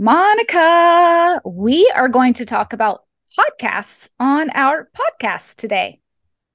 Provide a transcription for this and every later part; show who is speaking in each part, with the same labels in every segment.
Speaker 1: Monica, we are going to talk about podcasts on our podcast today.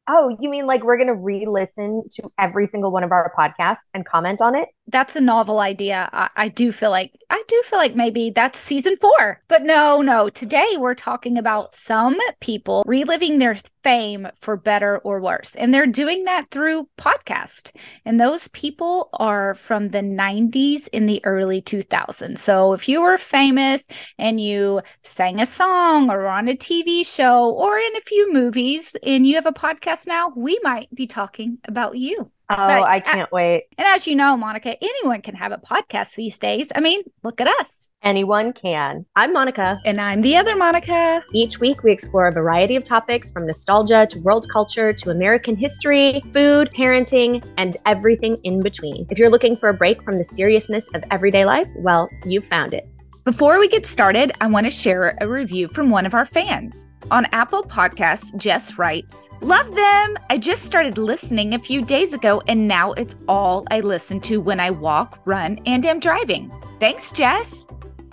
Speaker 2: Oh, you mean like we're going to re listen to every single one of our podcasts and comment on it?
Speaker 1: That's a novel idea. I, I, do feel like, I do feel like maybe that's season four. But no, no. Today we're talking about some people reliving their fame for better or worse. And they're doing that through podcast. And those people are from the 90s in the early 2000s. So if you were famous and you sang a song or on a TV show or in a few movies and you have a podcast, now, we might be talking about you.
Speaker 2: Oh, but, I can't wait.
Speaker 1: And as you know, Monica, anyone can have a podcast these days. I mean, look at us.
Speaker 2: Anyone can. I'm Monica.
Speaker 1: And I'm the other Monica.
Speaker 2: Each week, we explore a variety of topics from nostalgia to world culture to American history, food, parenting, and everything in between. If you're looking for a break from the seriousness of everyday life, well, you found it.
Speaker 1: Before we get started, I want to share a review from one of our fans. On Apple Podcasts, Jess writes, Love them! I just started listening a few days ago, and now it's all I listen to when I walk, run, and am driving. Thanks, Jess!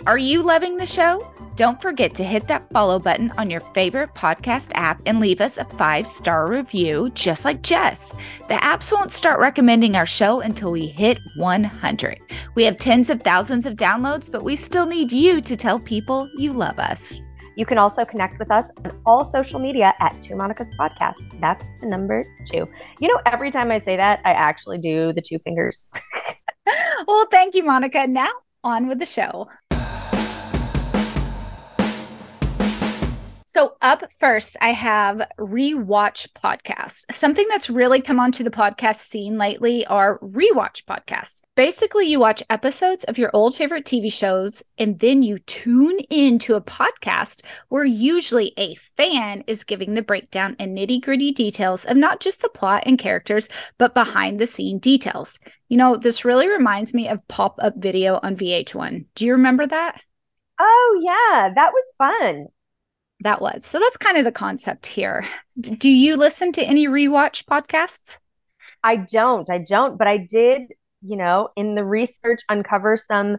Speaker 1: Are you loving the show? Don't forget to hit that follow button on your favorite podcast app and leave us a five star review, just like Jess. The apps won't start recommending our show until we hit 100. We have tens of thousands of downloads, but we still need you to tell people you love us.
Speaker 2: You can also connect with us on all social media at Two Monica's Podcast. That's the number two. You know, every time I say that, I actually do the two fingers.
Speaker 1: well, thank you, Monica. Now, on with the show. So, up first, I have rewatch podcast. Something that's really come onto the podcast scene lately are rewatch podcasts. Basically, you watch episodes of your old favorite TV shows and then you tune into a podcast where usually a fan is giving the breakdown and nitty gritty details of not just the plot and characters, but behind the scene details. You know, this really reminds me of pop up video on VH1. Do you remember that?
Speaker 2: Oh, yeah, that was fun
Speaker 1: that was. So that's kind of the concept here. D- mm-hmm. do you listen to any rewatch podcasts?
Speaker 2: I don't. I don't, but I did, you know, in the research uncover some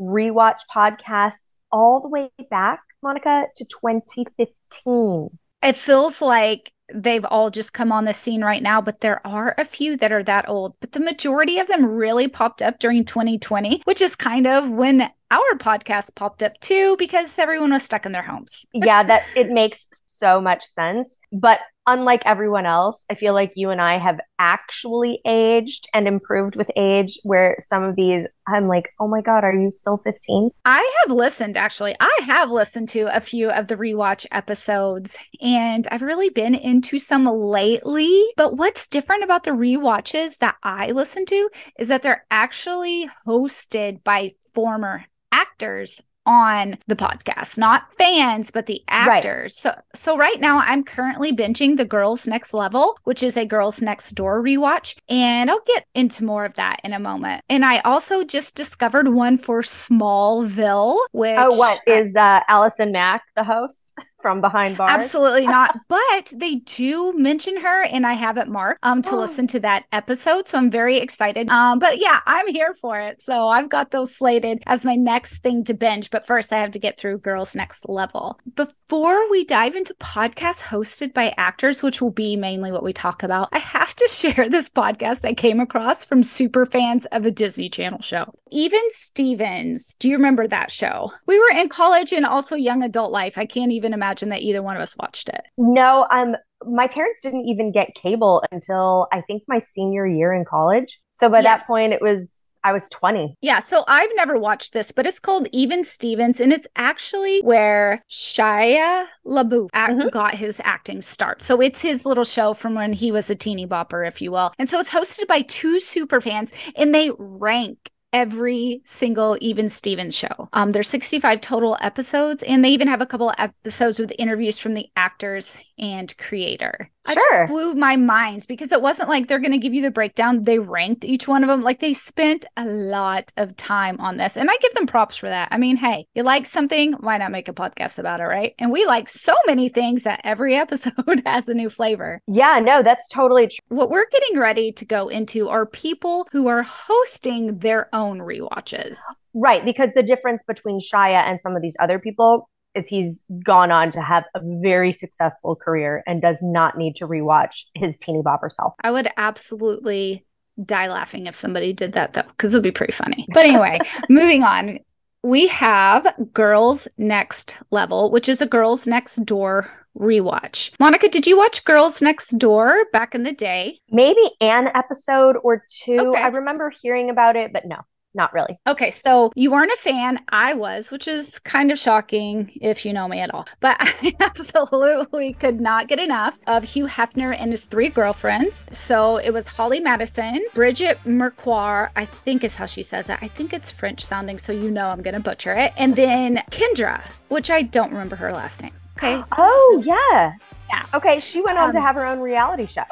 Speaker 2: rewatch podcasts all the way back, Monica, to 2015.
Speaker 1: It feels like they've all just come on the scene right now, but there are a few that are that old. But the majority of them really popped up during 2020, which is kind of when our podcast popped up too because everyone was stuck in their homes.
Speaker 2: yeah, that it makes so much sense. But unlike everyone else, I feel like you and I have actually aged and improved with age, where some of these I'm like, oh my God, are you still 15?
Speaker 1: I have listened, actually. I have listened to a few of the rewatch episodes and I've really been into some lately. But what's different about the rewatches that I listen to is that they're actually hosted by former actors on the podcast, not fans, but the actors. Right. So so right now I'm currently binging The Girls Next Level, which is a Girls Next Door rewatch, and I'll get into more of that in a moment. And I also just discovered one for Smallville, which
Speaker 2: Oh, what is uh Allison Mack the host? from behind bars?
Speaker 1: Absolutely not. but they do mention her, and I have it marked um, to oh. listen to that episode. So I'm very excited. Um, but yeah, I'm here for it. So I've got those slated as my next thing to binge. But first, I have to get through Girls Next Level. Before we dive into podcasts hosted by actors, which will be mainly what we talk about, I have to share this podcast I came across from super fans of a Disney Channel show. Even Stevens, do you remember that show? We were in college and also young adult life. I can't even imagine imagine that either one of us watched it.
Speaker 2: No, um, my parents didn't even get cable until I think my senior year in college. So by yes. that point, it was I was 20.
Speaker 1: Yeah. So I've never watched this, but it's called Even Stevens. And it's actually where Shia LaBeouf mm-hmm. got his acting start. So it's his little show from when he was a teeny bopper, if you will. And so it's hosted by two super fans and they rank every single Even Stevens show. Um, there's 65 total episodes, and they even have a couple episodes with interviews from the actors and creator. I
Speaker 2: Sure.
Speaker 1: just blew my mind because it wasn't like they're going to give you the breakdown. They ranked each one of them. Like they spent a lot of time on this. And I give them props for that. I mean, hey, you like something, why not make a podcast about it, right? And we like so many things that every episode has a new flavor.
Speaker 2: Yeah, no, that's totally true.
Speaker 1: What we're getting ready to go into are people who are hosting their own rewatches.
Speaker 2: Right. Because the difference between Shia and some of these other people is he's gone on to have a very successful career and does not need to rewatch his teeny bopper self.
Speaker 1: I would absolutely die laughing if somebody did that though, because it would be pretty funny. But anyway, moving on. We have Girls Next Level, which is a Girls Next Door rewatch. Monica, did you watch Girls Next Door back in the day?
Speaker 2: Maybe an episode or two.
Speaker 1: Okay.
Speaker 2: I remember hearing about it, but no, not really.
Speaker 1: Okay, so you weren't a fan. I was, which is kind of shocking if you know me at all. But I absolutely could not get enough of Hugh Hefner and his three girlfriends. So it was Holly Madison, Bridget Mercoir, I think is how she says it. I think it's French sounding, so you know I'm going to butcher it. And then Kendra, which I don't remember her last name. Okay.
Speaker 2: Oh, yeah.
Speaker 1: Yeah.
Speaker 2: Okay. She went on to
Speaker 1: Um,
Speaker 2: have her own reality show.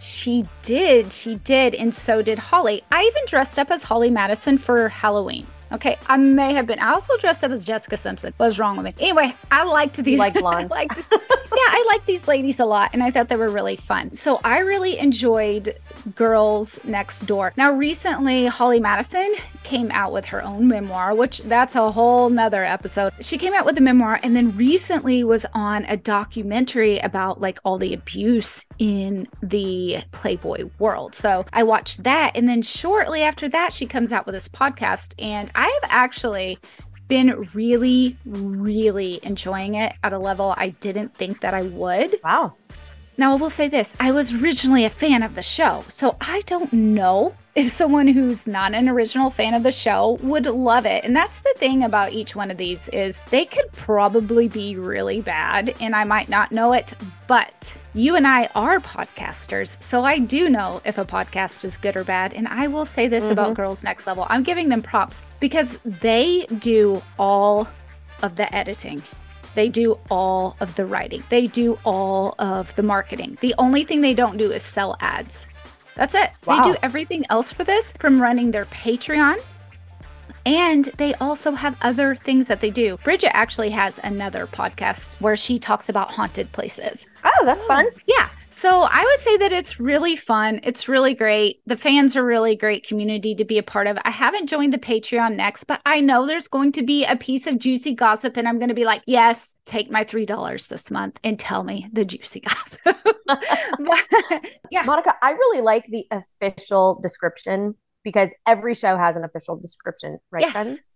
Speaker 1: She did. She did. And so did Holly. I even dressed up as Holly Madison for Halloween. Okay. I may have been. I also dressed up as Jessica Simpson. What's wrong with me? Anyway, I liked these.
Speaker 2: like
Speaker 1: I
Speaker 2: blondes.
Speaker 1: liked, yeah, I liked these ladies a lot. And I thought they were really fun. So I really enjoyed Girls Next Door. Now, recently, Holly Madison came out with her own memoir, which that's a whole nother episode. She came out with a memoir and then recently was on a documentary about like all the abuse in the Playboy world. So I watched that. And then shortly after that, she comes out with this podcast. And I have actually been really, really enjoying it at a level I didn't think that I would.
Speaker 2: Wow.
Speaker 1: Now, I will say this I was originally a fan of the show, so I don't know if someone who's not an original fan of the show would love it. And that's the thing about each one of these is they could probably be really bad and I might not know it, but you and I are podcasters, so I do know if a podcast is good or bad. And I will say this about mm-hmm. Girls Next Level. I'm giving them props because they do all of the editing. They do all of the writing. They do all of the marketing. The only thing they don't do is sell ads. That's it.
Speaker 2: Wow.
Speaker 1: They do everything else for this from running their Patreon. And they also have other things that they do. Bridget actually has another podcast where she talks about haunted places.
Speaker 2: Oh, that's fun.
Speaker 1: Yeah. So I would say that it's really fun. It's really great. The fans are really great community to be a part of. I haven't joined the Patreon next, but I know there's going to be a piece of juicy gossip, and I'm going to be like, yes, take my $3 this month and tell me the juicy gossip. But, yeah.
Speaker 2: Monica, I really like the official description because every show has an official description, right,
Speaker 1: Yes.
Speaker 2: friends?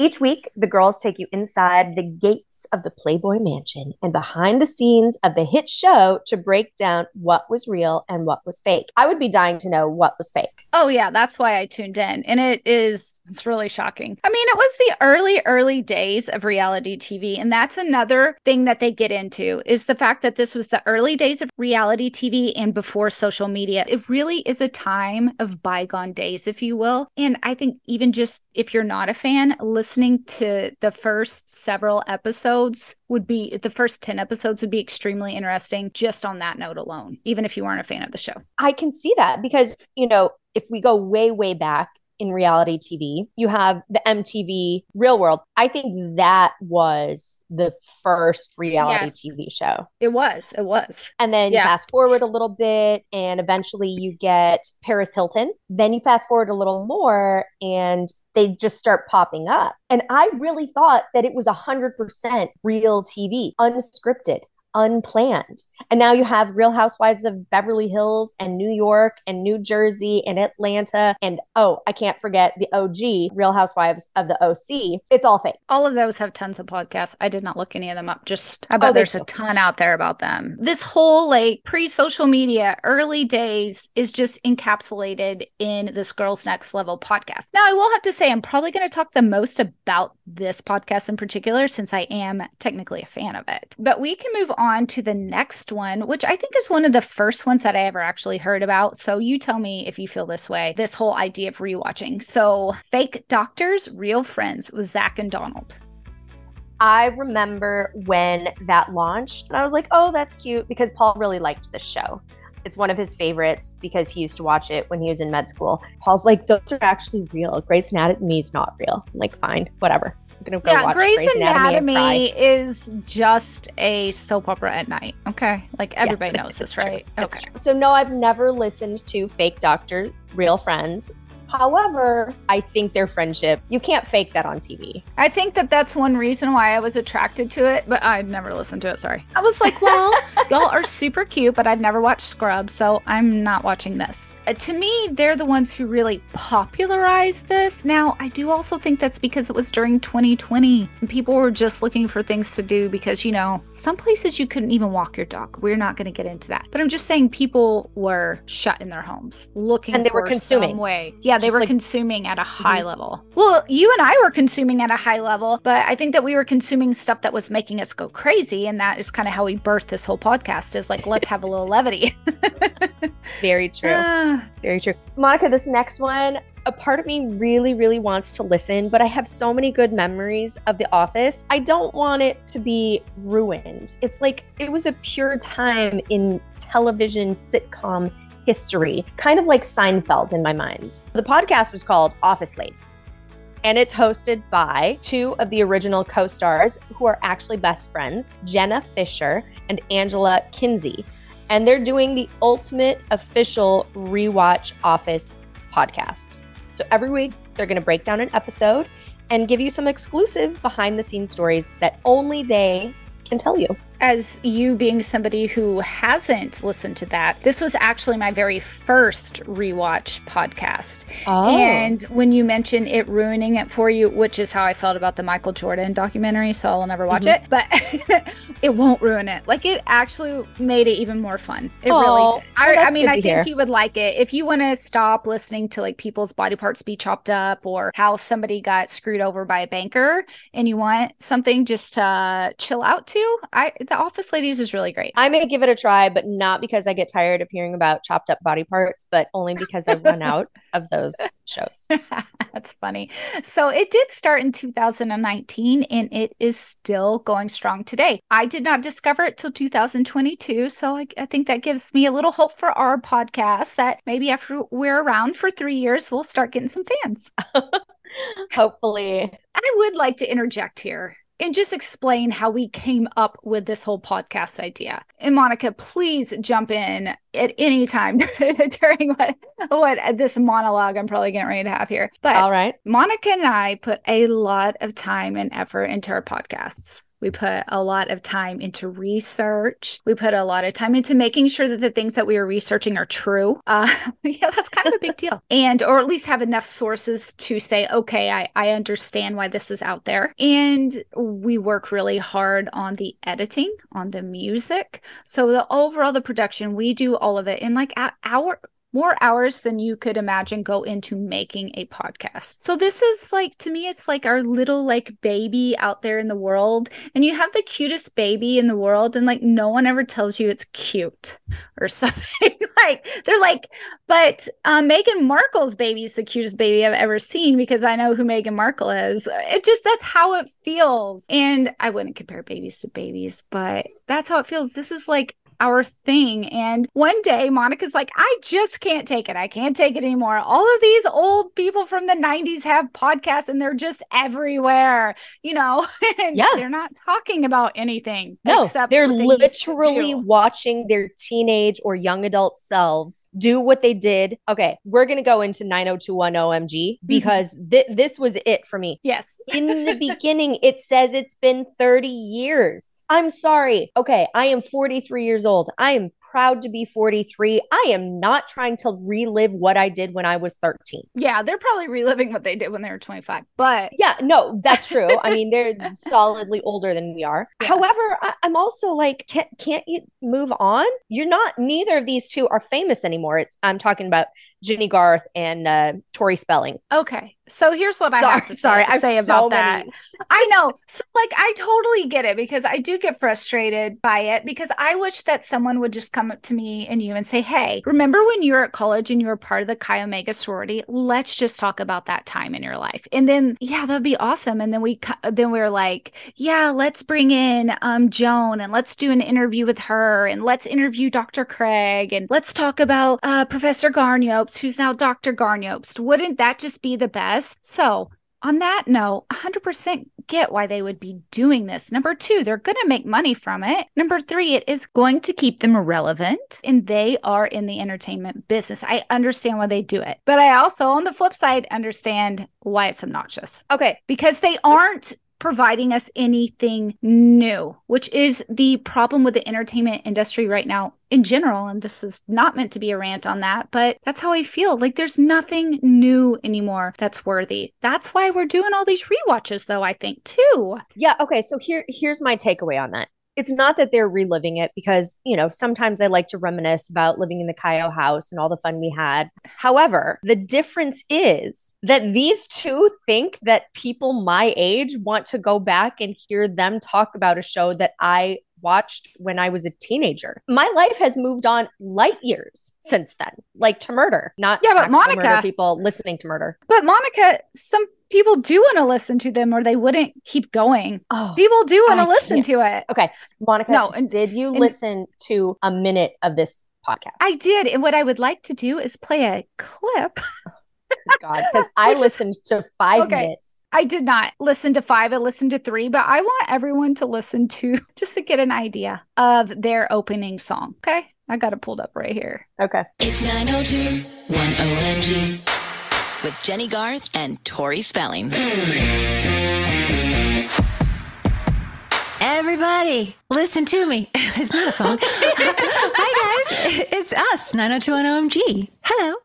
Speaker 2: Each week, the girls take you inside the gates of the Playboy Mansion and behind the scenes of the hit show to break down what was real and what was fake. I would be dying to know what was fake.
Speaker 1: Oh yeah, that's why I tuned in. And it is it's really shocking. I mean, it was the early early days of reality TV and that's another thing that they get into is the fact that this was the early days of reality TV and before social media. It really is a time of bygone days if you will. And I think even just if you're not a fan, listening to the first several episodes would be the first 10 episodes would be extremely interesting just on that note alone, even if you weren't a fan of the show.
Speaker 2: I can see that because, you know, if we go way, way back in reality TV, you have the MTV Real World. I think that was the first reality
Speaker 1: Yes.
Speaker 2: TV show.
Speaker 1: It was. It was.
Speaker 2: And then
Speaker 1: Yeah.
Speaker 2: you fast forward a little bit, and eventually you get Paris Hilton. Then you fast forward a little more, and they just start popping up. And I really thought that it was 100% real TV, unscripted, unplanned. And now you have Real Housewives of Beverly Hills and New York and New Jersey and Atlanta. And oh, I can't forget the OG Real Housewives of the OC. It's all fake.
Speaker 1: All of those have tons of podcasts. I did not look any of them up. Just I bet
Speaker 2: Oh,
Speaker 1: there's a ton out there about them. This whole like pre-social media, early days is just encapsulated in this Girls Next Level podcast. Now, I will have to say I'm probably going to talk the most about this podcast in particular since I am technically a fan of it. But we can move on to the next one, which I think is one of the first ones that I ever actually heard about. So you tell me if you feel this way. This whole idea of rewatching. So, Fake Doctors, Real Friends with Zach and Donald.
Speaker 2: I remember when that launched, and I was like, oh, that's cute because Paul really liked this show. It's one of his favorites because he used to watch it when he was in med school. Paul's like, those are actually real. Grey's Anatomy is not real. I'm like, fine, whatever. I'm gonna go
Speaker 1: yeah,
Speaker 2: watch
Speaker 1: Grey's,
Speaker 2: Grey's Anatomy,
Speaker 1: Anatomy is just a soap opera at night. Okay, like everybody
Speaker 2: Yes,
Speaker 1: knows this,
Speaker 2: true.
Speaker 1: right? Okay.
Speaker 2: true. So no, I've never listened to fake doctor, real friends. However, I think their friendship, you can't fake that on TV.
Speaker 1: I think that that's one reason why I was attracted to it, but I'd never listened to it. Sorry. I was like, well, y'all are super cute, but I'd never watched Scrubs, so I'm not watching this. Uh, to me, they're the ones who really popularized this. Now, I do also think that's because it was during 2020 and people were just looking for things to do because, you know, some places you couldn't even walk your dog. We're not going to get into that. But I'm just saying people were shut in their homes looking
Speaker 2: And they were consuming.
Speaker 1: some way. Yeah, they were
Speaker 2: like-
Speaker 1: consuming at a high
Speaker 2: Mhm.
Speaker 1: level. Well, you and I were consuming at a high level, but I think that we were consuming stuff that was making us go crazy. And that is kind of how we birthed this whole podcast is like, let's have a little levity.
Speaker 2: Very true.
Speaker 1: Ah,
Speaker 2: Very true. Monica, this next one, a part of me really, really wants to listen, but I have so many good memories of The Office. I don't want it to be ruined. It's like it was a pure time in television sitcom history, kind of like Seinfeld in my mind. The podcast is called Office Ladies. And it's hosted by two of the original co stars who are actually best friends, Jenna Fischer and Angela Kinsey and they're doing the ultimate official rewatch Office podcast. So every week, they're going to break down an episode and give you some exclusive behind the scenes stories that only they can tell you.
Speaker 1: As you being somebody who hasn't listened to that, this was actually my very first rewatch podcast.
Speaker 2: Oh.
Speaker 1: And when you mention it ruining it for you, which is how I felt about the Michael Jordan documentary, so I'll never watch
Speaker 2: Mhm.
Speaker 1: it, but it won't ruin it. Like it actually made it even more fun. It
Speaker 2: Aw,
Speaker 1: really did. I,
Speaker 2: well,
Speaker 1: I mean, I think
Speaker 2: hear.
Speaker 1: you would like it. If you want to stop listening to like people's body parts be chopped up or how somebody got screwed over by a banker and you want something just to chill out to, I the Office Ladies is really great.
Speaker 2: I may give it a try, but not because I get tired of hearing about chopped up body parts, but only because I've run out of those shows.
Speaker 1: That's funny. So it did start in 2019 and it is still going strong today. I did not discover it till 2022. So I, I think that gives me a little hope for our podcast that maybe after we're around for three years, we'll start getting some fans.
Speaker 2: Hopefully.
Speaker 1: I would like to interject here and just explain how we came up with this whole podcast idea. And Monica, please jump in at any time during what, what this monologue I'm probably getting ready to have here. But
Speaker 2: All right.
Speaker 1: Monica and I put a lot of time and effort into our podcasts. We put a lot of time into research. We put a lot of time into making sure that the things that we are researching are true. Uh, yeah, that's kind of a big deal. And, or at least have enough sources to say, okay, I, I understand why this is out there. And we work really hard on the editing, on the music. So the overall, the production, we do all of it in like hour, more hours than you could imagine go into making a podcast. So this is like to me it's like our little like baby out there in the world and you have the cutest baby in the world and like no one ever tells you it's cute or something like they're like but um, Meghan Markle's baby is the cutest baby I've ever seen because I know who Meghan Markle is. It just that's how it feels. And I wouldn't compare babies to babies, but that's how it feels. This is like our thing. And one day Monica's like, I just can't take it. I can't take it anymore. All of these old people from the 90s have podcasts and they're just everywhere, you know, and
Speaker 2: Yeah.
Speaker 1: they're not talking about anything.
Speaker 2: No,
Speaker 1: except
Speaker 2: they're
Speaker 1: they
Speaker 2: literally watching their teenage or young adult selves do what they did. Okay, we're going to go into 90210 OMG mm-hmm. because thi- this was it for me.
Speaker 1: Yes.
Speaker 2: In the beginning, it says it's been 30 years. I'm sorry. Okay, I am 43 years old. I am proud to be 43. I am not trying to relive what I did when I was 13.
Speaker 1: Yeah, they're probably reliving what they did when they were 25. But
Speaker 2: Yeah, no, that's true. I mean, they're solidly older than we are.
Speaker 1: Yeah.
Speaker 2: However, I, I'm also like, can't can't you move on? You're not. Neither of these two are famous anymore. It's I'm talking about Jennie Garth and uh, Tori Spelling.
Speaker 1: Okay. So here's what I
Speaker 2: Sorry-
Speaker 1: have to
Speaker 2: sorry,
Speaker 1: say,
Speaker 2: I
Speaker 1: say about
Speaker 2: many.
Speaker 1: that. I know. So like I totally get it because I do get frustrated by it because I wish that someone would just come up to me and you and say, "Hey, remember when you were at college and you were part of the Chi Omega sorority? Let's just talk about that time in your life." And then yeah, that'd be awesome. And then we then we are like, "Yeah, let's bring in um Joan and let's do an interview with her and let's interview Dr. Craig and let's talk about uh Professor Garniopst who's now Dr. Garniopst. Wouldn't that just be the best?" So, on that note, 100% get why they would be doing this. Number two, they're going to make money from it. Number three, it is going to keep them relevant and they are in the entertainment business. I understand why they do it. But I also, on the flip side, understand why it's obnoxious
Speaker 2: Okay.
Speaker 1: because they aren't providing us anything new, which is the problem with the entertainment industry right now in general. And this is not meant to be a rant on that, but that's how I feel. Like there's nothing new anymore that's worthy. That's why we're doing all these rewatches, though, I think, too.
Speaker 2: Yeah. Okay. So here, here's my takeaway on that. It's not that they're reliving it because, you know, sometimes I like to reminisce about living in the Chi O house and all the fun we had. However, the difference is that these two think that people my age want to go back and hear them talk about a show that I watched when I was a teenager. My life has moved on light years since then, like to murder, not
Speaker 1: Yeah, but Monica-
Speaker 2: murder people listening to murder.
Speaker 1: But Monica, some people do want to listen to them or they wouldn't keep going.
Speaker 2: Oh,
Speaker 1: People do want to listen
Speaker 2: can't-
Speaker 1: to it.
Speaker 2: okay. Monica,
Speaker 1: No, and-
Speaker 2: did you
Speaker 1: and-
Speaker 2: listen to a minute of this podcast?
Speaker 1: I did. And what I would like to do is play a clip.
Speaker 2: Oh, God, because I
Speaker 1: Which is-
Speaker 2: listened to five
Speaker 1: Okay.
Speaker 2: minutes.
Speaker 1: I did not listen to five, I listened to three, but I want everyone to listen to just to get an idea of their opening song. Okay. I got it pulled up right here.
Speaker 2: Okay.
Speaker 3: It's 902 1OMG with Jennie Garth and Tori Spelling.
Speaker 4: Everybody, listen to me. It's not a song. Hi, guys. It's us, 9021OMG. Hello.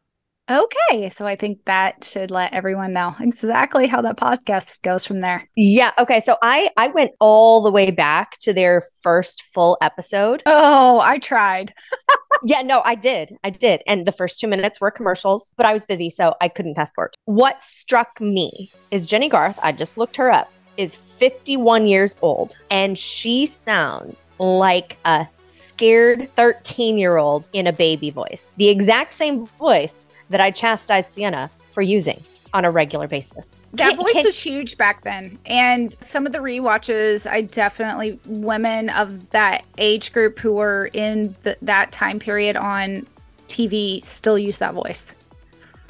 Speaker 1: Okay. So I think that should let everyone know exactly how that podcast goes from there.
Speaker 2: Yeah. Okay. So I I went all the way back to their first full episode.
Speaker 1: Oh, I tried.
Speaker 2: yeah. No, I did. I did. And the first two minutes were commercials, but I was busy, so I couldn't fast forward. What struck me is Jennie Garth. I just looked her up. Is 51 years old and she sounds like a scared 13 year old in a baby voice. The exact same voice that I chastised Sienna for using on a regular basis.
Speaker 1: That voice was huge back then. And some of the rewatches, I definitely, women of that age group who were in the, that time period on TV still use that voice.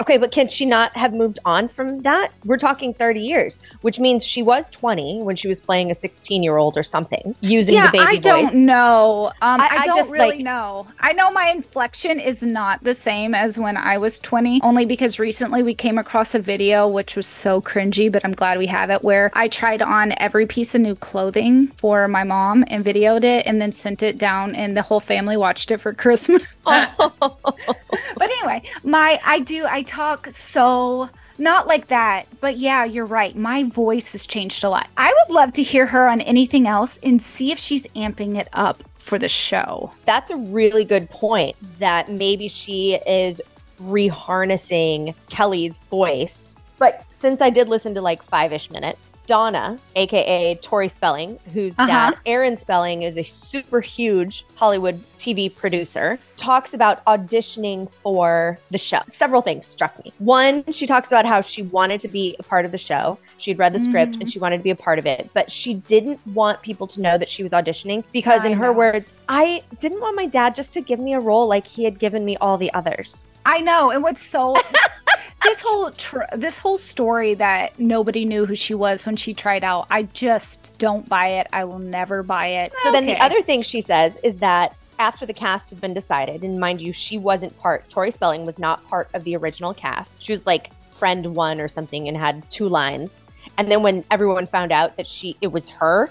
Speaker 2: Okay, but can she not have moved on from that? We're talking 30 years, which means she was 20 when she was playing a 16 year old or something using
Speaker 1: yeah,
Speaker 2: the baby
Speaker 1: I don't
Speaker 2: voice.
Speaker 1: know. Um,
Speaker 2: I-
Speaker 1: I,
Speaker 2: I
Speaker 1: don't
Speaker 2: just,
Speaker 1: really
Speaker 2: like-
Speaker 1: know. I know my inflection is not the same as when I was 20, only because recently we came across a video which was so cringy, but I'm glad we have it, where I tried on every piece of new clothing for my mom and videoed it and then sent it down, and the whole family watched it for Christmas. but anyway, my I do I talk so not like that, but yeah, you're right. My voice has changed a lot. I would love to hear her on anything else and see if she's amping it up for the show.
Speaker 2: That's a really good point that maybe she is reharnessing Kelly's voice. But since I did listen to like five ish minutes, Donna, aka Tori Spelling, whose
Speaker 1: Uh-huh.
Speaker 2: dad, Aaron Spelling, is a super huge Hollywood TV producer, talks about auditioning for the show. Several things struck me. One, she talks about how she wanted to be a part of the show. She'd read the script and she wanted to be a part of it, but she didn't want people to know that she was auditioning because,
Speaker 1: I
Speaker 2: in her
Speaker 1: know.
Speaker 2: words, I didn't want my dad just to give me a role like he had given me all the others.
Speaker 1: I know, and what's so this whole tr- this whole story that nobody knew who she was when she tried out. I just don't buy it. I will never buy it.
Speaker 2: So then the other thing she says is that after the cast had been decided, and mind you, she wasn't part, Tori Spelling was not part of the original cast. She was like friend one or something and had two lines. And then when everyone found out that she it was her,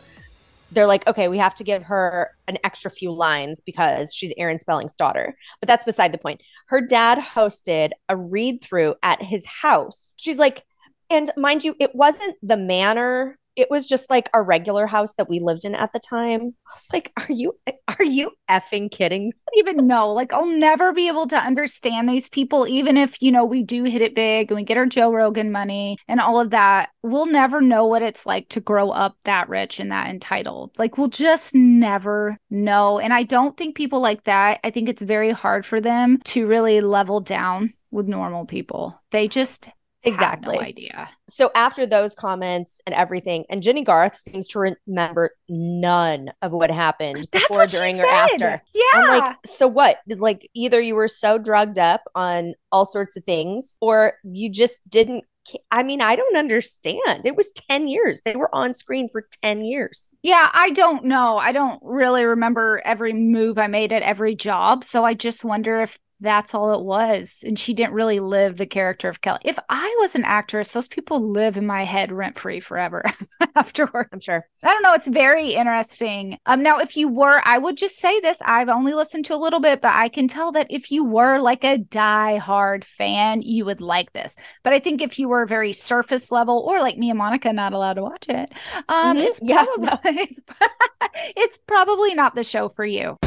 Speaker 2: they're like, okay, we have to give her an extra few lines because she's Aaron Spelling's daughter. But that's beside the point. Her dad hosted a read through at his house. She's like, and mind you, it wasn't the manor it was just like a regular house that we lived in at the time. I was like, are you are you effing kidding?
Speaker 1: even know. Like, I'll never be able to understand these people, even if, you know, we do hit it big and we get our Joe Rogan money and all of that. We'll never know what it's like to grow up that rich and that entitled. Like, we'll just never know. And I don't think people like that, I think it's very hard for them to really level down with normal people. They just
Speaker 2: Exactly.
Speaker 1: no idea.
Speaker 2: So after those comments and everything, and Jennie Garth seems to remember none of what happened
Speaker 1: That's
Speaker 2: before,
Speaker 1: what
Speaker 2: during, or after.
Speaker 1: Yeah.
Speaker 2: I'm like, so what? Like either you were so drugged up on all sorts of things, or you just didn't. I mean, I don't understand. It was 10 years. They were on screen for 10 years.
Speaker 1: Yeah, I don't know. I don't really remember every move I made at every job. So I just wonder if that's all it was. And she didn't really live the character of Kelly. If I was an actress, those people live in my head rent free forever afterward.
Speaker 2: I'm sure.
Speaker 1: I don't know. It's very interesting. Um, now, if you were, I would just say this. I've only listened to a little bit, but I can tell that if you were like a die-hard fan, you would like this. But I think if you were very surface level, or like me and Monica, not allowed to watch it, um,
Speaker 2: Mhm.
Speaker 1: it's
Speaker 2: Yeah,
Speaker 1: probably it's, it's probably not the show for you.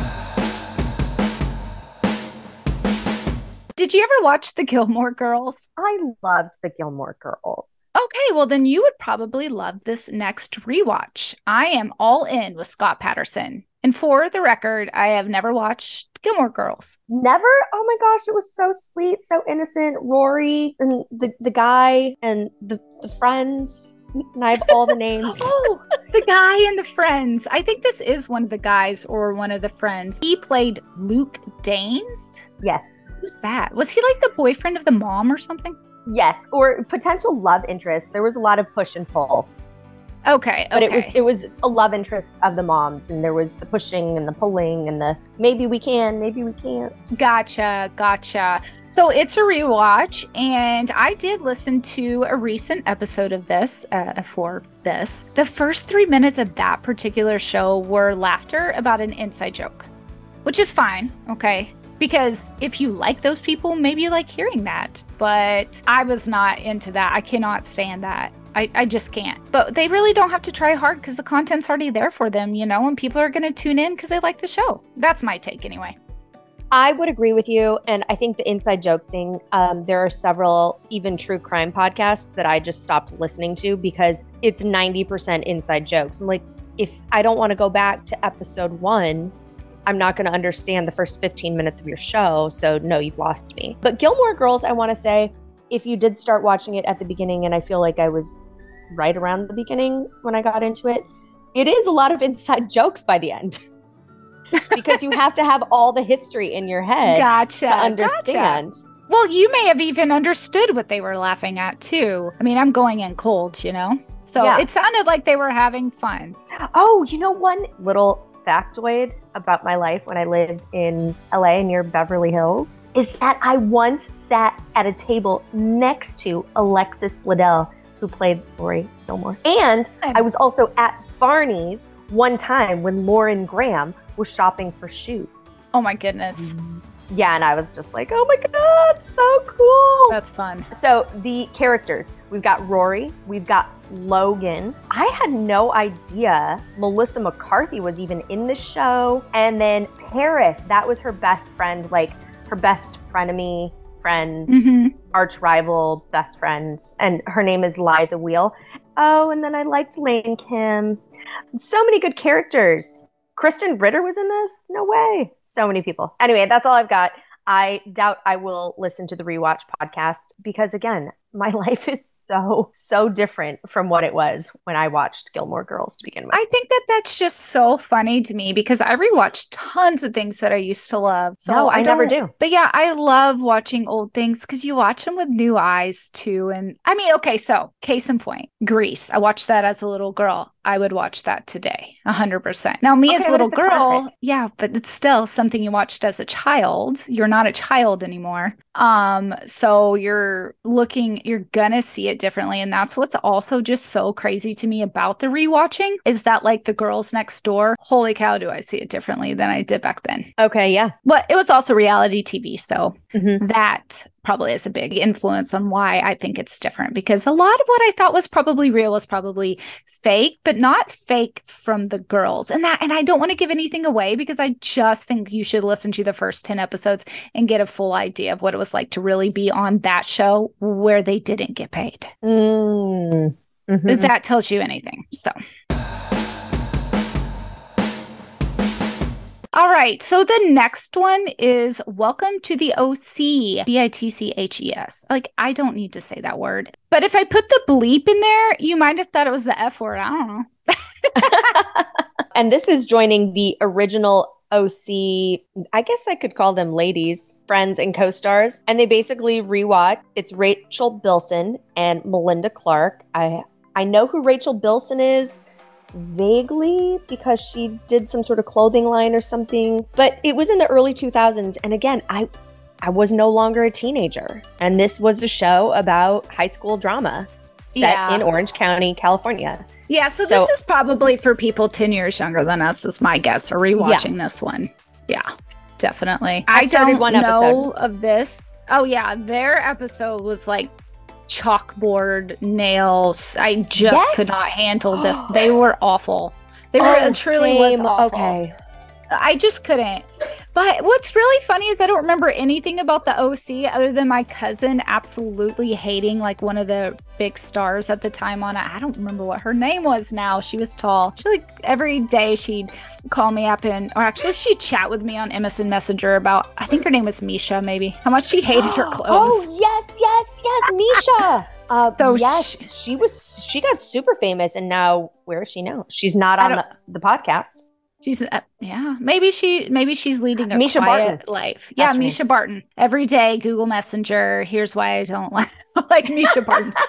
Speaker 1: Did you ever watch the Gilmore Girls?
Speaker 2: I loved the Gilmore Girls.
Speaker 1: Okay, well, then you would probably love this next rewatch. I am all in with Scott Patterson. And for the record, I have never watched Gilmore Girls.
Speaker 2: Never. Oh my gosh, it was so sweet, so innocent. Rory and the the guy and the the friends. And I have all the names.
Speaker 1: Oh, the guy and the friends. I think this is one of the guys or one of the friends. He played Luke Danes.
Speaker 2: yes.
Speaker 1: Who's that? Was he like the boyfriend of the mom or something?
Speaker 2: Yes, or potential love interest. There was a lot of push and pull,
Speaker 1: Okay,
Speaker 2: but it was it was a love interest of the moms, and there was the pushing and the pulling and the maybe we can, maybe we can't.
Speaker 1: Gotcha, gotcha. So it's a rewatch, and I did listen to a recent episode of this uh, for this. The first three minutes of that particular show were laughter about an inside joke, which is fine, okay? Because if you like those people, maybe you like hearing that. But I was not into that. I cannot stand that. I, I just can't. But they really don't have to try hard because the content's already there for them, you know, and people are going to tune in because they like the show. That's my take anyway.
Speaker 2: I would agree with you, and I think the inside joke thing. Um, there are several even true crime podcasts that I just stopped listening to because it's ninety percent inside jokes. I'm like, if I don't want to go back to episode one, I'm not going to understand the first 15 minutes of your show. So no, you've lost me. But Gilmore Girls, I want to say, if you did start watching it at the beginning, and I feel like I was right around the beginning when I got into it, it is a lot of inside jokes by the end. because you have to have all the history in your head
Speaker 1: Gotcha.
Speaker 2: to
Speaker 1: gotcha.
Speaker 2: understand.
Speaker 1: Well, you may have even understood what they were laughing at too. I mean, I'm going in cold, you know? So
Speaker 2: Yeah.
Speaker 1: it sounded like they were having fun.
Speaker 2: Oh, you know one little factoid about my life when I lived in LA near Beverly Hills is that I once sat at a table next to Alexis Bledel, who played Rory Gilmore. And I was also at Barney's one time when Lauren Graham was shopping for shoes.
Speaker 1: Oh my goodness. Mm-hmm.
Speaker 2: Yeah, and I was just like, oh my God, so cool.
Speaker 1: That's fun.
Speaker 2: So the characters, we've got Rory, we've got Logan. I had no idea Melissa McCarthy was even in the show. And then Paris, that was her best friend, like her best frenemy friend,
Speaker 1: Mhm.
Speaker 2: arch rival, best friend. And her name is Liza Weil. Oh, and then I liked Lane Kim. So many good characters. Krysten Ritter was in this? No way. So many people. Anyway, that's all I've got. I doubt I will listen to the rewatch podcast because, again, my life is so, so different from what it was when I watched Gilmore Girls to begin with.
Speaker 1: I think that that's just so funny to me because I rewatched tons of things that I used to love. So
Speaker 2: No, I never
Speaker 1: don't- But yeah, I love watching old things because you watch them with new eyes too. And I mean, okay, so case in point, Grease. I watched that as a little girl. I would watch that today, a hundred percent. Now, me as a little
Speaker 2: it's a
Speaker 1: girl, yeah, but it's still something you watched as a child. You're not a child anymore. Um, so you're looking, you're gonna see it differently. And that's what's also just so crazy to me about the rewatching is that like the girls next door, holy cow, do I see it differently than I did back then.
Speaker 2: Okay, yeah.
Speaker 1: But it was also reality TV, so
Speaker 2: Mhm.
Speaker 1: that probably is a big influence on why I think it's different because a lot of what I thought was probably real was probably fake, but not fake from the girls. And that, and I don't want to give anything away because I just think you should listen to the first 10 episodes and get a full idea of what it was like to really be on that show where they didn't get paid.
Speaker 2: Mm. Mhm.
Speaker 1: If that tells you anything. So. All right. So the next one is Welcome to the OC, B I T C H E S. Like, I don't need to say that word. But if I put the bleep in there, you might have thought it was the F word. I don't know.
Speaker 2: and this is joining the original OC. I guess I could call them ladies, friends, and co stars. And they basically rewatch. It's Rachel Bilson and Melinda Clarke. I I know who Rachel Bilson is vaguely because she did some sort of clothing line or something, but it was in the early 2000s. And again, I I was no longer a teenager, and this was a show about high school drama set
Speaker 1: Yeah.
Speaker 2: in Orange County, California.
Speaker 1: Yeah. So,
Speaker 2: So-
Speaker 1: this is probably for people 10 years younger than us, is my guess, or rewatching this one. Yeah. Definitely.
Speaker 2: I started
Speaker 1: don't
Speaker 2: one
Speaker 1: know of this. Oh, yeah. Their episode was like chalkboard nails. I just
Speaker 2: Yes.
Speaker 1: could not handle this. They were awful. They were
Speaker 2: Oh,
Speaker 1: truly was awful.
Speaker 2: Okay.
Speaker 1: I just couldn't. But what's really funny is I don't remember anything about the OC other than my cousin absolutely hating like one of the big stars at the time on it. I don't remember what her name was now. She was tall. She like every day she'd call me up and or actually she'd chat with me on MSN Messenger about I think her name was Mischa maybe. How much she hated her clothes.
Speaker 2: Oh yes, yes, yes, Mischa. Uh,
Speaker 1: So
Speaker 2: yes,
Speaker 1: sh-
Speaker 2: she was. She got super famous, and now where is she now? She's not on the, the podcast.
Speaker 1: She's uh, yeah, maybe she maybe she's leading a
Speaker 2: Mischa
Speaker 1: quiet
Speaker 2: Barton.
Speaker 1: life. Yeah,
Speaker 2: That's.
Speaker 1: Mischa Barton. Every day Google Messenger. Here's why I don't like like Mischa Barton's.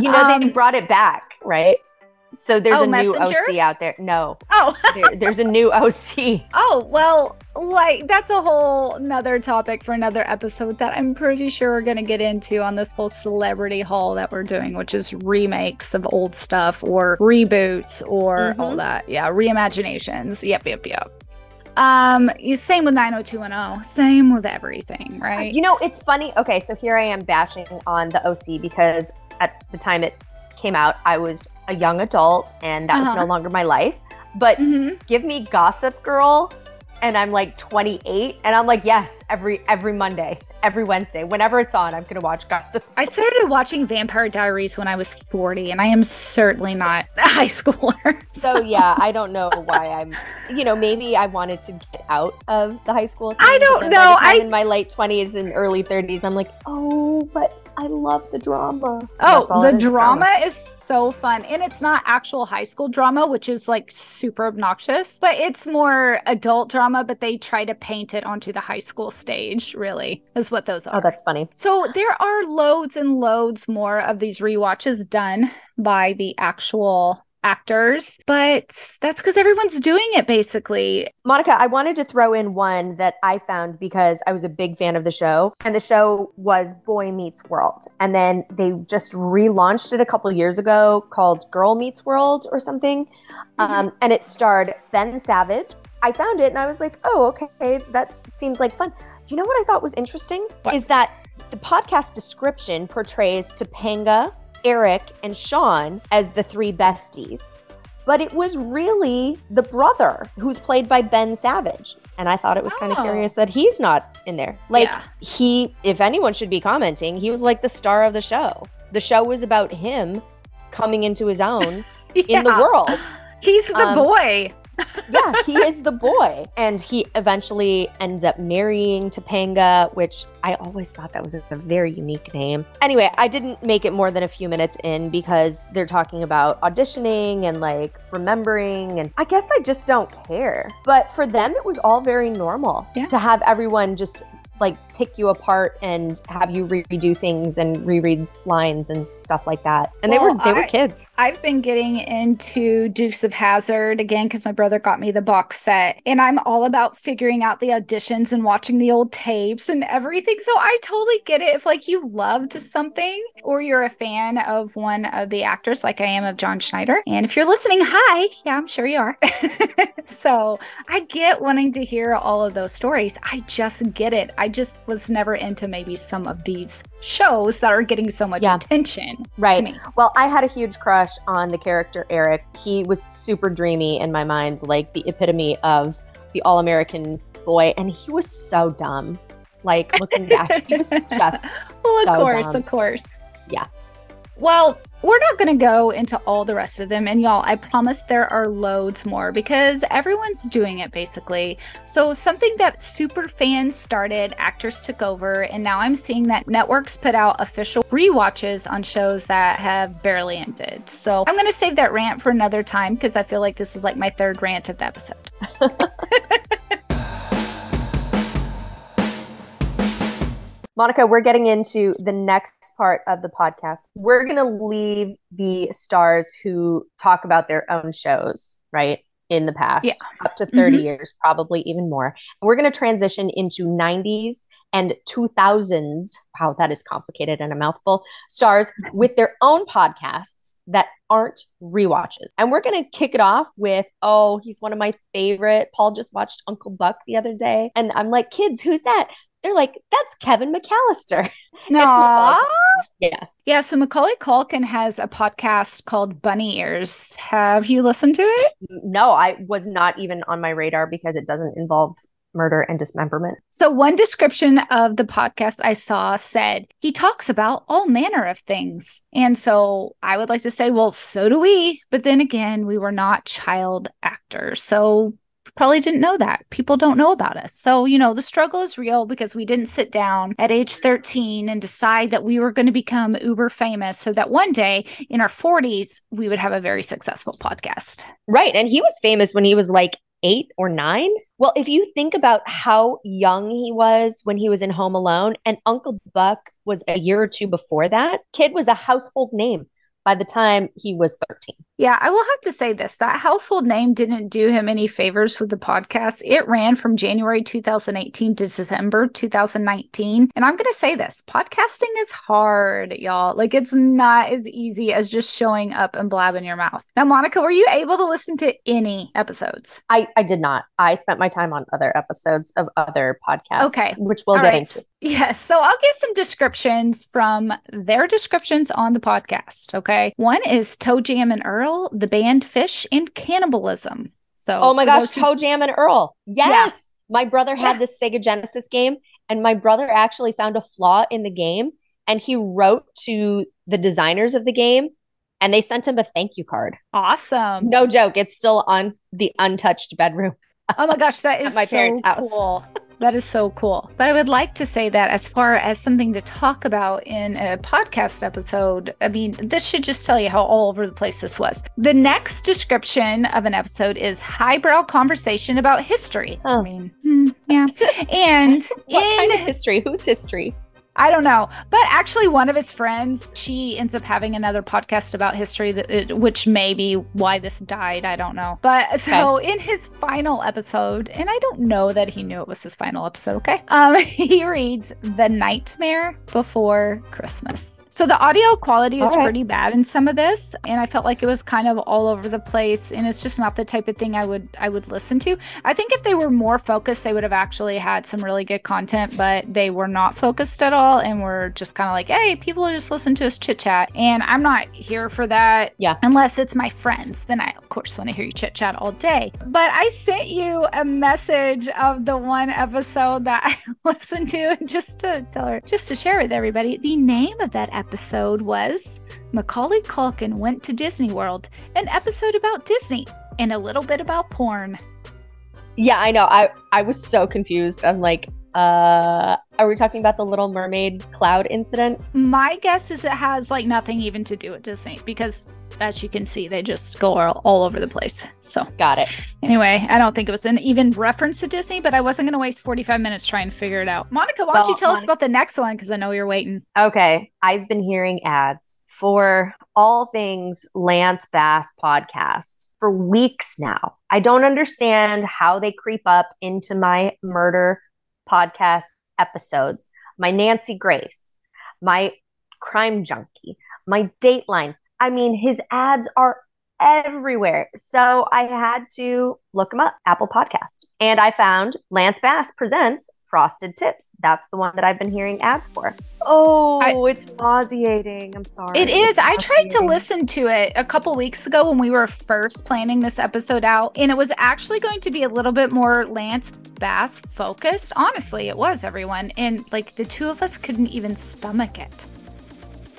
Speaker 2: You know they
Speaker 1: Um,
Speaker 2: brought it back, right? So there's
Speaker 1: Oh,
Speaker 2: a new OC out there. No,
Speaker 1: Oh,
Speaker 2: there, there's a new OC.
Speaker 1: oh, well, like that's a whole another topic for another episode that I'm pretty sure we're gonna get into on this whole celebrity haul that we're doing, which is remakes of old stuff or reboots or all
Speaker 2: Mhm.
Speaker 1: that. Yeah, reimaginations. Yep, yep, yep. Um, you same with 90210. Same with everything, right?
Speaker 2: You know, it's funny. Okay, so here I am bashing on the OC because at the time it came out, I was a young adult, and that
Speaker 1: Uh-huh.
Speaker 2: was no longer my life. But
Speaker 1: hmm
Speaker 2: give me Gossip Girl and I'm like 28 and I'm like yes every every Monday every Wednesday whenever it's on I'm gonna watch Gossip
Speaker 1: I started watching Vampire Diaries when I was 40, and I am certainly not a high schooler.
Speaker 2: so yeah I don't know why I'm you know maybe I wanted to get out of the high school thing,
Speaker 1: I don't know,
Speaker 2: by the time
Speaker 1: I-
Speaker 2: in my late 20s and early 30s I'm like oh but I love the drama
Speaker 1: Oh, the
Speaker 2: is,
Speaker 1: drama is so fun. And it's not actual high school drama, which is like super obnoxious, but it's more adult drama, but they try to paint it onto the high school stage, really, is what those are.
Speaker 2: oh that's funny
Speaker 1: so there are loads and loads more of these rewatches done by the actual actors, but that's because everyone's doing it basically.
Speaker 2: Monica, I wanted to throw in one that I found because I was a big fan of the show, and the show was Boy Meets World. And then they just relaunched it a couple years ago called Girl Meets World or something. Um, and it starred Ben Savage. I found it and I was like, oh, okay, that seems like fun. You know what I thought was interesting?
Speaker 1: What?
Speaker 2: Is that the podcast description portrays Topanga, Eric, and Sean as the three besties but it was really the brother who's played by Ben Savage. And I thought it was kind of
Speaker 1: Oh.
Speaker 2: curious that he's not in there. Like
Speaker 1: Yeah.
Speaker 2: he if anyone should be commenting, he was like the star of the show. The show was about him coming into his own in the world.
Speaker 1: He's the
Speaker 2: Um,
Speaker 1: boy.
Speaker 2: Yeah, he is the boy. And he eventually ends up marrying Topanga, which I always thought that was a very unique name. Anyway, I didn't make it more than a few minutes in because they're talking about auditioning and like remembering. And I guess I just don't care. But for them, it was all very normal
Speaker 1: Yeah.
Speaker 2: to have everyone just like pick you apart and have you redo things and reread lines and stuff like that. And they were they were
Speaker 1: I-
Speaker 2: kids.
Speaker 1: I've been getting into Dukes of Hazzard again because my brother got me the box set, and I'm all about figuring out the auditions and watching the old tapes and everything. So I totally get it if like you loved something or you're a fan of one of the actors, like I am of John Schneider. And if you're listening, hi, yeah, I'm sure you are. so I get wanting to hear all of those stories. I just get it. I just was never into maybe some of these shows that are getting so much
Speaker 2: Yeah.
Speaker 1: attention. To
Speaker 2: Right. Well, I had a huge crush on the character Eric. He was super dreamy in my mind, like the epitome of the all American boy. And he was so dumb. Like looking back, he was just
Speaker 1: Well, of
Speaker 2: So
Speaker 1: course,
Speaker 2: dumb.
Speaker 1: of course.
Speaker 2: Yeah.
Speaker 1: Well, we're not going to go into all the rest of them. And y'all, I promise there are loads more because everyone's doing it basically. So, something that super fans started, actors took over. And now I'm seeing that networks put out official rewatches on shows that have barely ended. So, I'm going to save that rant for another time because I feel like this is like my third rant of the episode.
Speaker 2: Monica, we're getting into the next part of the podcast. We're going to leave the stars who talk about their own shows, right? In the past,
Speaker 1: Yeah.
Speaker 2: up to 30
Speaker 1: Mhm.
Speaker 2: years, probably even more. We're going to transition into 90s and 2000s. Wow, that is complicated and a mouthful. Stars with their own podcasts that aren't rewatches. And we're going to kick it off with, oh, he's one of my favorite. Paul just watched Uncle Buck the other day. And I'm like, kids, who's that? They're like, that's Kevin McAllister.
Speaker 1: Aw.
Speaker 2: Yeah.
Speaker 1: Yeah, so Macaulay Culkin has a podcast called Bunny Ears. Have you listened to it?
Speaker 2: No, I was not even on my radar because it doesn't involve murder and dismemberment.
Speaker 1: So, one description of the podcast I saw said he talks about all manner of things. And so I would like to say, well, so do we. But then again, we were not child actors. So, probably didn't know that. People don't know about us. So, you know, the struggle is real because we didn't sit down at age 13 and decide that we were going to become uber famous so that one day in our 40s, we would have a very successful podcast.
Speaker 2: Right. And he was famous when he was like eight or nine. Well, if you think about how young he was when he was in Home Alone, and Uncle Buck was a year or two before that, kid was a household name by the time he was 13.
Speaker 1: Yeah, I will have to say this that household name didn't do him any favors with the podcast. It ran from January 2018 to December 2019. And I'm going to say this podcasting is hard, y'all. Like, it's not as easy as just showing up and blabbing your mouth. Now, Monica, were you able to listen to any episodes?
Speaker 2: I, I did not. I spent my time on other episodes of other podcasts,
Speaker 1: Okay.
Speaker 2: which we'll
Speaker 1: All
Speaker 2: get
Speaker 1: right.
Speaker 2: into.
Speaker 1: Yes. So I'll give some descriptions from their descriptions on the podcast. Okay. One is ToeJam and Earl, the band Phish, and cannibalism. So,
Speaker 2: Oh my gosh,
Speaker 1: those who-
Speaker 2: ToeJam and Earl. Yes. My brother had
Speaker 1: Yeah.
Speaker 2: this Sega Genesis game, and my brother actually found a flaw in the game, and he wrote to the designers of the game, and they sent him a thank you card.
Speaker 1: awesome.
Speaker 2: No joke, it's still on the untouched bedroom.
Speaker 1: Oh my gosh, that is
Speaker 2: my
Speaker 1: so
Speaker 2: parents' house.
Speaker 1: cool. That is so cool. But I would like to say that as far as something to talk about in a podcast episode, I mean, this should just tell you how all over the place this was. The next description of an episode is highbrow conversation about history. I
Speaker 2: Oh.
Speaker 1: mean, hmm, yeah. And
Speaker 2: What
Speaker 1: in
Speaker 2: kind of history? Whose history?
Speaker 1: I don't know, but actually, one of his friends, she ends up having another podcast about history, that it, which may be why this died. I don't know. But so in his final episode, and I don't know that he knew it was his final episode. Okay, um, he reads "The Nightmare Before Christmas." So the audio quality is
Speaker 2: right.
Speaker 1: pretty bad in some of this, and I felt like it was kind of all over the place, and it's just not the type of thing I would I would listen to. I think if they were more focused, they would have actually had some really good content, but they were not focused at all and we're just kind of like, hey, people are just listening to us chit chat. And I'm not here for that.
Speaker 2: Yeah.
Speaker 1: Unless it's my friends. Then I, of course, want to hear you chit chat all day. But I sent you a message of the one episode that I listened to just to tell her, just to share with everybody. The name of that episode was Macaulay Culkin Went to Disney World, an episode about Disney and a little bit about porn.
Speaker 2: Yeah, I know. I I was so confused. I'm like, uh, are we talking about the Little Mermaid cloud incident?
Speaker 1: My guess is it has like nothing even to do with Disney because, as you can see, they just go all, all over the place. So,
Speaker 2: Got it.
Speaker 1: anyway, I don't think it was an even reference to Disney, but I wasn't going to waste 45 minutes trying to figure it out. Monica, why don't you tell us about the next one? Because I know you're waiting.
Speaker 2: Okay, I've been hearing ads for all things Lance Bass podcast for weeks now. I don't understand how they creep up into my murder podcast episodes. My Nancy Grace, my Crime Junkie, my Dateline. I mean, his ads are everywhere. So I had to look him up, Apple Podcast. And I found Lance Bass presents Frosted Tips. That's the one that I've been hearing ads for. Oh, it's nauseating. I'm sorry.
Speaker 1: It is. I tried to listen to it a couple weeks ago when we were first planning this episode out, and it was actually going to be a little bit more Lance Bass focused. Honestly, it was everyone. And like the two of us couldn't even stomach it.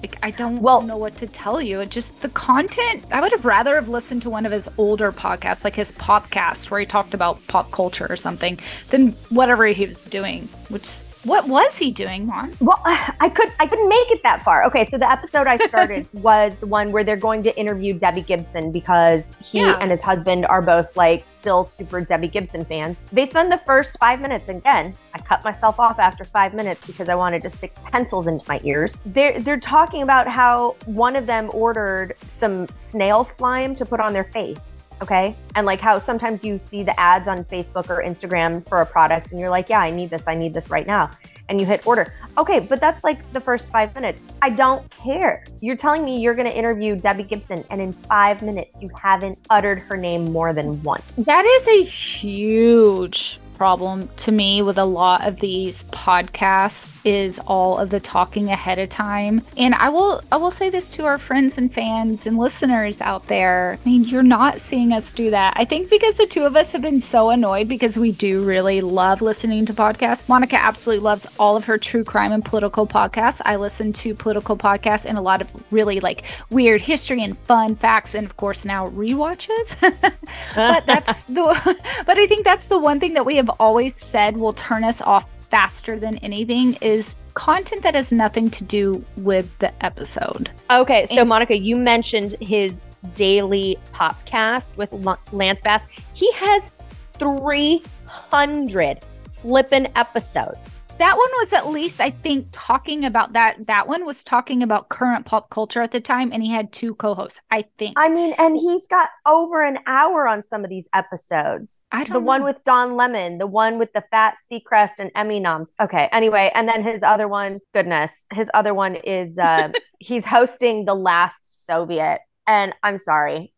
Speaker 1: Like I don't
Speaker 2: Well-
Speaker 1: know what to tell you. It just the content. I would have rather have listened to one of his older podcasts, like his podcast, where he talked about pop culture or something, than whatever he was doing. Which what was he doing, Juan?
Speaker 2: Well, I could I couldn't make it that far. Okay, so the episode I started was the one where they're going to interview Debbie Gibson because he
Speaker 1: Yeah.
Speaker 2: and his husband are both like still super Debbie Gibson fans. They spend the first five minutes again. I cut myself off after five minutes because I wanted to stick pencils into my ears. They're they're talking about how one of them ordered some snail slime to put on their face. Okay. And like how sometimes you see the ads on Facebook or Instagram for a product and you're like, yeah, I need this. I need this right now. And you hit order. Okay. But that's like the first five minutes. I don't care. You're telling me you're going to interview Debbie Gibson and in five minutes you haven't uttered her name more than once.
Speaker 1: That is a huge problem to me with a lot of these podcasts is all of the talking ahead of time. And I will I will say this to our friends and fans and listeners out there. I mean, you're not seeing us do that. I think because the two of us have been so annoyed because we do really love listening to podcasts. Monica absolutely loves all of her true crime and political podcasts. I listen to political podcasts and a lot of really like weird history and fun facts and of course now rewatches. but that's the but I think that's the one thing that we have always said will turn us off faster than anything is content that has nothing to do with the episode.
Speaker 2: Okay, so
Speaker 1: And-
Speaker 2: Monica, you mentioned his daily podcast with Lance Bass. He has 300 flippin' episodes.
Speaker 1: That one was at least I think talking about that that one was talking about current pop culture at the time and he had two co-hosts, I think.
Speaker 2: I mean, and he's got over an hour on some of these episodes.
Speaker 1: I don't
Speaker 2: The one with Don Lemon, the one with the fat Seacrest and Emmy noms. Okay, anyway, and then his other one, goodness, his other one is uh, he's hosting The Last Soviet. And I'm sorry,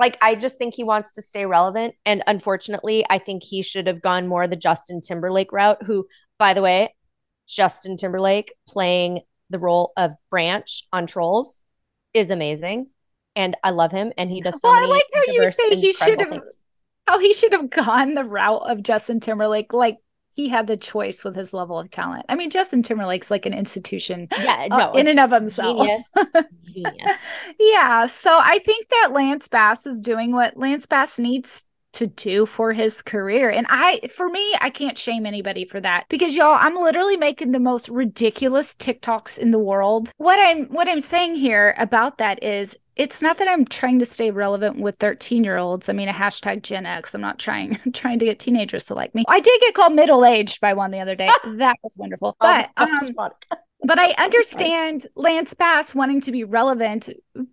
Speaker 2: like I just think he wants to stay relevant. And unfortunately, I think he should have gone more the Justin Timberlake route, who, by the way, Justin Timberlake playing the role of Branch on Trolls is amazing. And I love him. And he does so
Speaker 1: Well, I
Speaker 2: many
Speaker 1: like how you say he should have-. Oh, he should have gone the route of Justin Timberlake. Like he had the choice with his level of talent. I mean, Justin Timberlake's like an institution
Speaker 2: Yeah,
Speaker 1: uh, in and of himself.
Speaker 2: genius. genius.
Speaker 1: yeah. So I think that Lance Bass is doing what Lance Bass needs to do for his career. And I, for me, I can't shame anybody for that because y'all, I'm literally making the most ridiculous TikToks in the world. What I'm, what I'm saying here about that is it's not that I'm trying to stay relevant with 13 year olds. I mean, a hashtag Gen X. I'm not trying, trying to get teenagers to like me. I did get called middle aged by one the other day. that was wonderful. But,
Speaker 2: Um,
Speaker 1: um, but
Speaker 2: so
Speaker 1: I understand Lance Bass wanting to be relevant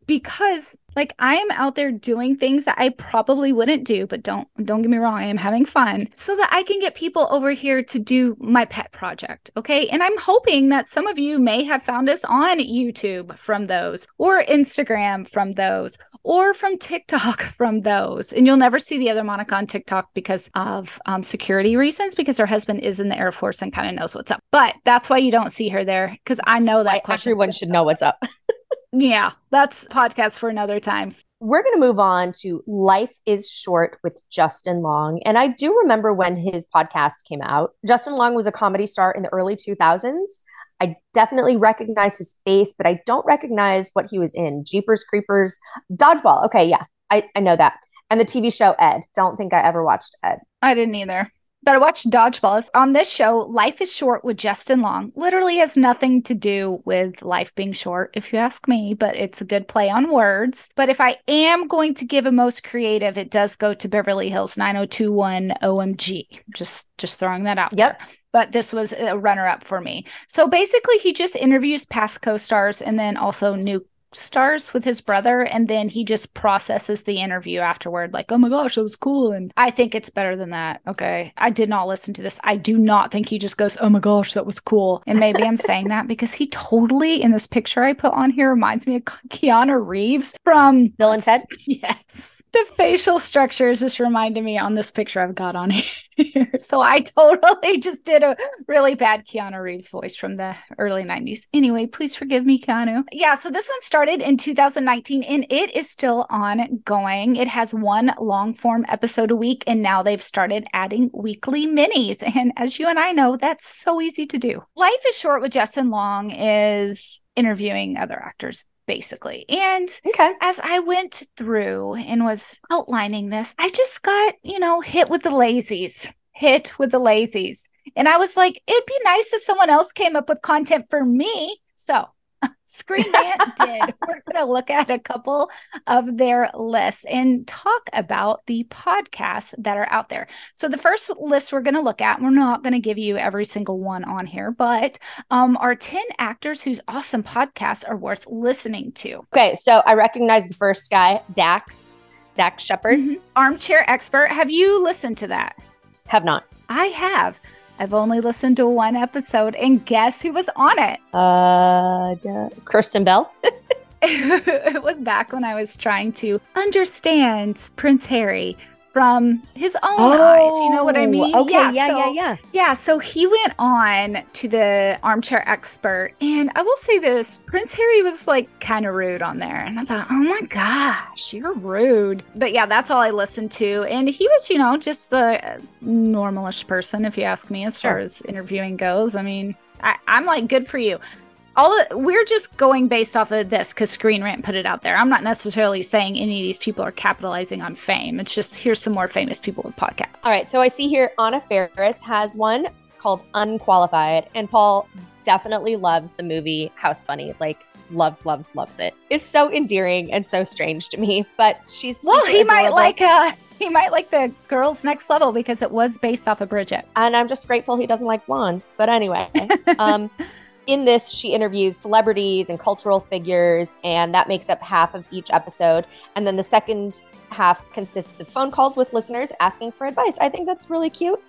Speaker 1: because like I am out there doing things that I probably wouldn't do, but don't don't get me wrong, I am having fun so that I can get people over here to do my pet project, okay? And I'm hoping that some of you may have found us on YouTube from those or Instagram from those or from TikTok from those. And you'll never see the other Monica on TikTok because of um, security reasons, because her husband is in the Air Force and kind of knows what's up. But that's why you don't see her there because I know
Speaker 2: Why
Speaker 1: that question's
Speaker 2: everyone should know what's up.
Speaker 1: Yeah, that's podcast for another time.
Speaker 2: We're going to move on to Life is Short with Justin Long. And I do remember when his podcast came out. Justin Long was a comedy star in the early 2000s. I definitely recognize his face, but I don't recognize what he was in. Jeepers Creepers, Dodgeball. Okay, yeah, I, I know that. And the TV show Ed. Don't think I ever watched Ed.
Speaker 1: I didn't either. But I watched Dodgeballs. On this show, Life is Short with Justin Long literally has nothing to do with life being short, if you ask me, but it's a good play on words. But if I am going to give a most creative, it does go to Beverly Hills 9021OMG. Just just throwing that out
Speaker 2: Yep.
Speaker 1: there. But this was a runner up for me. So basically, he just interviews past co stars and then also new stars with his brother and then he just processes the interview afterward like oh my gosh that was cool and i think it's better than that okay? I did not listen to this. I do not think he just goes oh my gosh that was cool and maybe i'm saying that because he totally in this picture i put on here reminds me of keanu reeves from
Speaker 2: Bill and Ted?
Speaker 1: yes the facial structures just reminded me on this picture I've got on here. so I totally just did a really bad Keanu Reeves voice from the early 90s. Anyway, please forgive me, Keanu. Yeah, so this one started in 2019 and it is still ongoing. It has one long form episode a week, and now they've started adding weekly minis. And as you and I know, that's so easy to do. Life is Short with Justin Long is interviewing other actors basically. And
Speaker 2: Okay.
Speaker 1: as I went through and was outlining this, I just got, you know, hit with the lazies, hit with the lazies. And I was like, it'd be nice if someone else came up with content for me. So Screen Rant did. We're going to look at a couple of their lists and talk about the podcasts that are out there. So the first list we're going to look at, we're not going to give you every single one on here, but um, are 10 actors whose awesome podcasts are worth listening to.
Speaker 2: Okay. So I recognize the first guy, Dax, Dax Shepard.
Speaker 1: Mhm. Armchair Expert, have you listened to that?
Speaker 2: Have not.
Speaker 1: I have. I've only listened to one episode, and guess who was on it?
Speaker 2: Uh, Kristen Bell.
Speaker 1: it was back when I was trying to understand Prince Harry from his own eyes. You know what I oh, mean?
Speaker 2: Oh, Okay. Yeah. Yeah.
Speaker 1: so-
Speaker 2: yeah.
Speaker 1: Yeah, so he went on to the armchair expert, and I will say this Prince Harry was like kind of rude on there. And I thought, oh my gosh, you're rude. But yeah, that's all I listened to. And he was, you know, just a uh, normalish person, if you ask me, as far as interviewing goes. I mean, I, I'm like, good for you. All the, we're just going based off of this because Screen Rant put it out there. I'm not necessarily saying any of these people are capitalizing on fame. It's just here's some more famous people with podcasts.
Speaker 2: All right. So I see here Anna Faris has one called Unqualified, and Paul definitely loves the movie House Bunny. Like loves, loves, loves it. It's so endearing and so strange to me. But she's
Speaker 1: Well, he might like uh he might like the girls next level because it was based off of Bridget.
Speaker 2: and I'm just grateful he doesn't like blondes. But anyway, um, in this, she interviews celebrities and cultural figures, and that makes up half of each episode. And then the second half consists of phone calls with listeners asking for advice. I think that's really cute.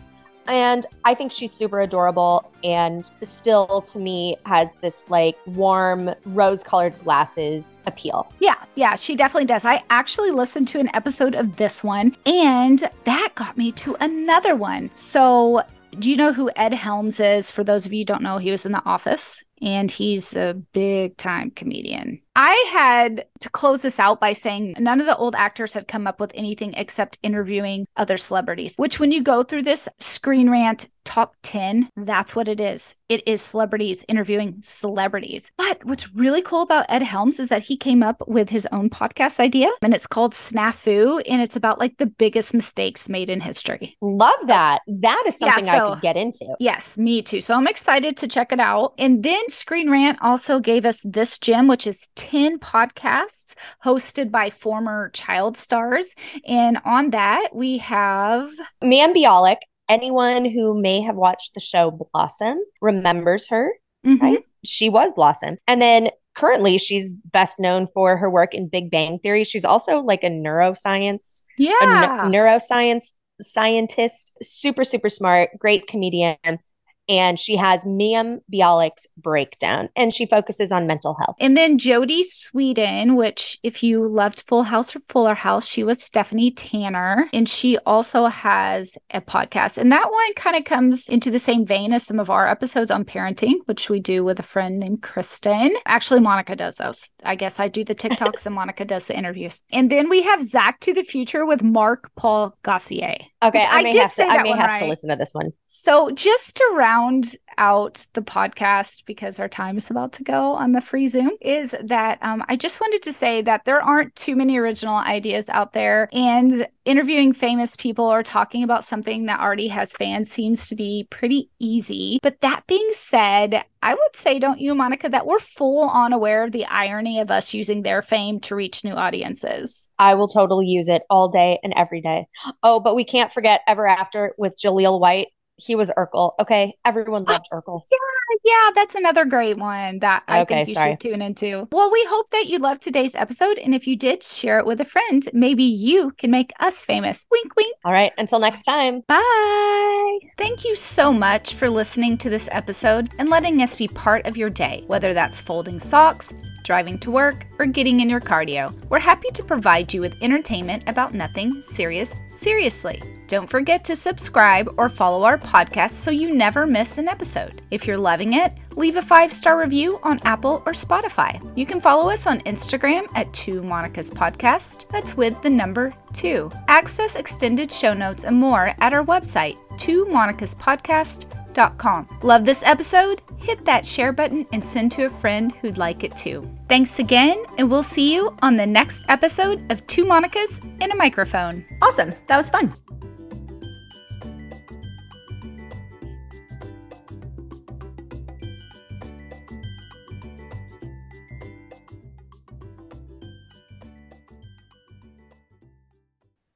Speaker 2: And I think she's super adorable and still to me has this like warm rose colored glasses appeal.
Speaker 1: Yeah, yeah, she definitely does. I actually listened to an episode of this one and that got me to another one. So, do you know who Ed Helms is? For those of you who don't know, he was in The Office and he's a big time comedian. I had to close this out by saying none of the old actors had come up with anything except interviewing other celebrities, which, when you go through this Screen Rant top 10, that's what it is. It is celebrities interviewing celebrities. But what's really cool about Ed Helms is that he came up with his own podcast idea and it's called Snafu and it's about like the biggest mistakes made in history.
Speaker 2: Love that. That is
Speaker 1: Yeah,
Speaker 2: something I could get into.
Speaker 1: Yes, me too. So I'm excited to check it out. And then Screen Rant also gave us this gem, which is 10 podcasts hosted by former child stars. And on that, we have
Speaker 2: Mayim Bialik, anyone who may have watched the show Blossom remembers her.
Speaker 1: Mhm.
Speaker 2: Right? She was Blossom. And then currently she's best known for her work in Big Bang Theory. She's also like a neuroscience,
Speaker 1: yeah.
Speaker 2: neu- neuroscience scientist, super, super smart, great comedian. And she has Mayim Bialik's breakdown and she focuses on mental health.
Speaker 1: And then Jodie Sweetin, which, if you loved Full House or Fuller House, she was Stephanie Tanner. And she also has a podcast. And that one kind of comes into the same vein as some of our episodes on parenting, which we do with a friend named Kristen. Actually, Monica does those. I guess I do the TikToks and Monica does the interviews. And then we have Zack to the Future with Mark Paul Gosselaar.
Speaker 2: Okay, I
Speaker 1: I
Speaker 2: may
Speaker 1: did
Speaker 2: have to
Speaker 1: say
Speaker 2: I may have to listen to this one.
Speaker 1: So, just to out the podcast, because our time is about to go on the free Zoom, is that um, I just wanted to say that there aren't too many original ideas out there. And interviewing famous people or talking about something that already has fans seems to be pretty easy. But that being said, I would say, don't you, Monica, that we're full on aware of the irony of us using their fame to reach new audiences.
Speaker 2: I will totally use it all day and every day. Oh, but we can't forget Ever After with Jaleel White. He was Urkel. Okay. Everyone oh, loved Urkel.
Speaker 1: Yeah, yeah, that's another great one that I
Speaker 2: Okay,
Speaker 1: think you
Speaker 2: sorry.
Speaker 1: should tune into. Well, we hope that you loved today's episode. And if you did, share it with a friend. Maybe you can make us famous. Wink, wink.
Speaker 2: All right. Until next time.
Speaker 1: Bye. Thank you so much for listening to this episode and letting us be part of your day, whether that's folding socks, driving to work, or getting in your cardio. We're happy to provide you with entertainment about nothing serious, seriously. Don't forget to subscribe or follow our podcast so you never miss an episode. If you're loving it, leave a five star review on Apple or Spotify. You can follow us on Instagram at 2 Monica's Podcast. That's with the number 2. Access extended show notes and more at our website, 2 Monica's Podcast. Love this episode? Hit that share button and send to a friend who'd like it too. Thanks again, and we'll see you on the next episode of Two Monicas in a Microphone.
Speaker 2: Awesome. That was fun.